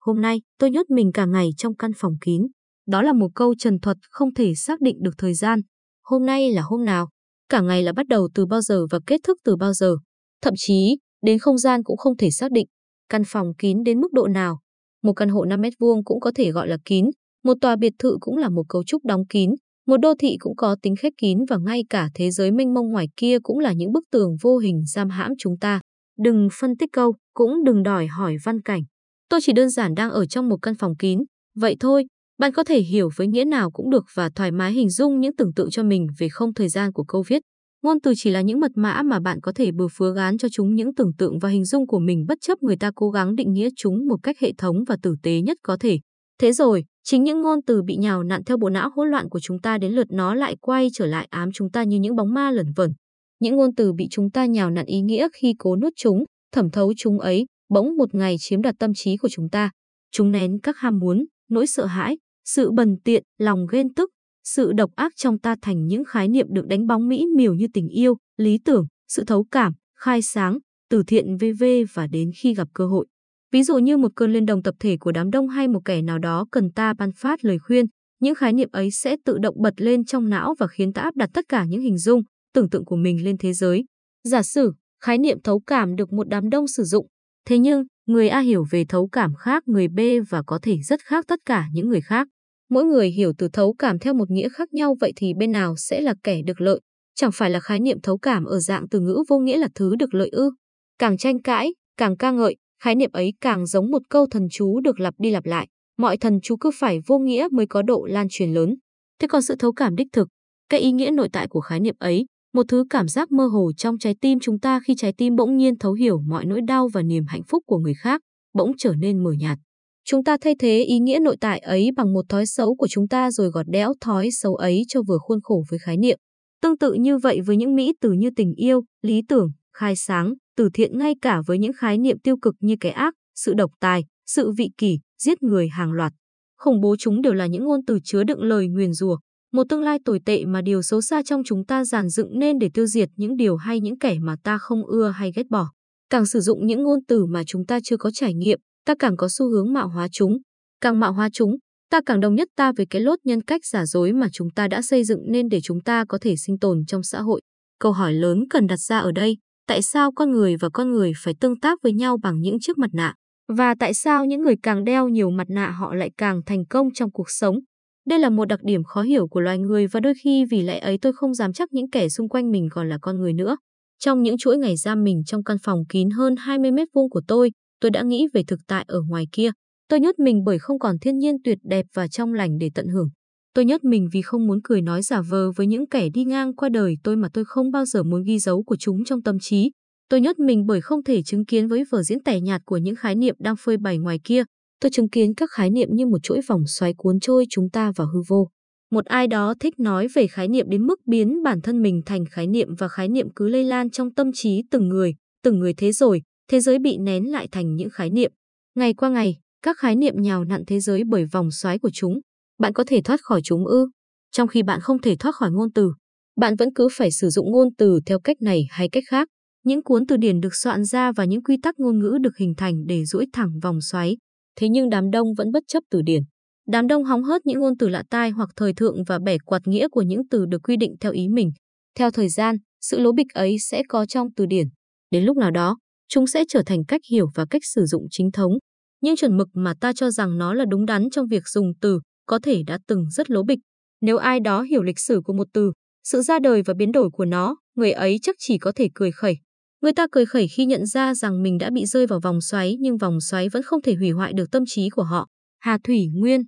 hôm nay tôi nhốt mình cả ngày trong căn phòng kín. Đó là một câu trần thuật không thể xác định được thời gian. Hôm nay là hôm nào? Cả ngày là bắt đầu từ bao giờ và kết thúc từ bao giờ? Thậm chí, đến không gian cũng không thể xác định. Căn phòng kín đến mức độ nào? Một căn hộ 5 mét vuông cũng có thể gọi là kín, một tòa biệt thự cũng là một cấu trúc đóng kín, một đô thị cũng có tính khép kín và ngay cả thế giới mênh mông ngoài kia cũng là những bức tường vô hình giam hãm chúng ta. Đừng phân tích câu, cũng đừng đòi hỏi văn cảnh. Tôi chỉ đơn giản đang ở trong một căn phòng kín, vậy thôi, bạn có thể hiểu với nghĩa nào cũng được và thoải mái hình dung những tưởng tượng cho mình về không thời gian của câu viết. Ngôn từ chỉ là những mật mã mà bạn có thể bừa phứa gán cho chúng những tưởng tượng và hình dung của mình bất chấp người ta cố gắng định nghĩa chúng một cách hệ thống và tử tế nhất có thể. Thế rồi, chính những ngôn từ bị nhào nặn theo bộ não hỗn loạn của chúng ta đến lượt nó lại quay trở lại ám chúng ta như những bóng ma lẩn vẩn. Những ngôn từ bị chúng ta nhào nặn ý nghĩa khi cố nuốt chúng, thẩm thấu chúng ấy, bỗng một ngày chiếm đoạt tâm trí của chúng ta. Chúng nén các ham muốn, nỗi sợ hãi, sự bần tiện, lòng ghen tức, sự độc ác trong ta thành những khái niệm được đánh bóng mỹ miều như tình yêu, lý tưởng, sự thấu cảm, khai sáng, từ thiện VV và đến khi gặp cơ hội. Ví dụ như một cơn lên đồng tập thể của đám đông hay một kẻ nào đó cần ta ban phát lời khuyên, những khái niệm ấy sẽ tự động bật lên trong não và khiến ta áp đặt tất cả những hình dung, tưởng tượng của mình lên thế giới. Giả sử, khái niệm thấu cảm được một đám đông sử dụng, thế nhưng người A hiểu về thấu cảm khác người B và có thể rất khác tất cả những người khác. Mỗi người hiểu từ thấu cảm theo một nghĩa khác nhau vậy thì bên nào sẽ là kẻ được lợi? Chẳng phải là khái niệm thấu cảm ở dạng từ ngữ vô nghĩa là thứ được lợi ư? Càng tranh cãi, càng ca ngợi, khái niệm ấy càng giống một câu thần chú được lặp đi lặp lại. Mọi thần chú cứ phải vô nghĩa mới có độ lan truyền lớn. Thế còn sự thấu cảm đích thực, cái ý nghĩa nội tại của khái niệm ấy, một thứ cảm giác mơ hồ trong trái tim chúng ta khi trái tim bỗng nhiên thấu hiểu mọi nỗi đau và niềm hạnh phúc của người khác, bỗng trở nên mờ nhạt. Chúng ta thay thế ý nghĩa nội tại ấy bằng một thói xấu của chúng ta rồi gọt đẽo thói xấu ấy cho vừa khuôn khổ với khái niệm. Tương tự như vậy với những mỹ từ như tình yêu, lý tưởng, khai sáng, từ thiện ngay cả với những khái niệm tiêu cực như cái ác, sự độc tài, sự vị kỷ, giết người hàng loạt. Khủng bố chúng đều là những ngôn từ chứa đựng lời nguyền rủa, một tương lai tồi tệ mà điều xấu xa trong chúng ta giàn dựng nên để tiêu diệt những điều hay những kẻ mà ta không ưa hay ghét bỏ. Càng sử dụng những ngôn từ mà chúng ta chưa có trải nghiệm, ta càng có xu hướng mạo hóa chúng. Càng mạo hóa chúng, ta càng đồng nhất ta với cái lốt nhân cách giả dối mà chúng ta đã xây dựng nên để chúng ta có thể sinh tồn trong xã hội. Câu hỏi lớn cần đặt ra ở đây, tại sao con người và con người phải tương tác với nhau bằng những chiếc mặt nạ? Và tại sao những người càng đeo nhiều mặt nạ họ lại càng thành công trong cuộc sống? Đây là một đặc điểm khó hiểu của loài người và đôi khi vì lẽ ấy tôi không dám chắc những kẻ xung quanh mình còn là con người nữa. Trong những chuỗi ngày giam mình trong căn phòng kín hơn 20 mét vuông của tôi, tôi đã nghĩ về thực tại ở ngoài kia. Tôi nhốt mình bởi không còn thiên nhiên tuyệt đẹp và trong lành để tận hưởng. Tôi nhốt mình vì không muốn cười nói giả vờ với những kẻ đi ngang qua đời tôi mà tôi không bao giờ muốn ghi dấu của chúng trong tâm trí. Tôi nhốt mình bởi không thể chứng kiến với vở diễn tẻ nhạt của những khái niệm đang phơi bày ngoài kia. Tôi chứng kiến các khái niệm như một chuỗi vòng xoáy cuốn trôi chúng ta vào hư vô. Một ai đó thích nói về khái niệm đến mức biến bản thân mình thành khái niệm và khái niệm cứ lây lan trong tâm trí từng người, từng người thế rồi, thế giới bị nén lại thành những khái niệm. Ngày qua ngày, các khái niệm nhào nặn thế giới bởi vòng xoáy của chúng. Bạn có thể thoát khỏi chúng ư? Trong khi bạn không thể thoát khỏi ngôn từ, bạn vẫn cứ phải sử dụng ngôn từ theo cách này hay cách khác. Những cuốn từ điển được soạn ra và những quy tắc ngôn ngữ được hình thành để duỗi thẳng vòng xoáy. Thế nhưng đám đông vẫn bất chấp từ điển. Đám đông hóng hớt những ngôn từ lạ tai hoặc thời thượng và bẻ quạt nghĩa của những từ được quy định theo ý mình. Theo thời gian, sự lố bịch ấy sẽ có trong từ điển. Đến lúc nào đó, chúng sẽ trở thành cách hiểu và cách sử dụng chính thống. Nhưng chuẩn mực mà ta cho rằng nó là đúng đắn trong việc dùng từ có thể đã từng rất lố bịch. Nếu ai đó hiểu lịch sử của một từ, sự ra đời và biến đổi của nó, người ấy chắc chỉ có thể cười khẩy. Người ta cười khẩy khi nhận ra rằng mình đã bị rơi vào vòng xoáy, nhưng vòng xoáy vẫn không thể hủy hoại được tâm trí của họ. Hà Thủy Nguyên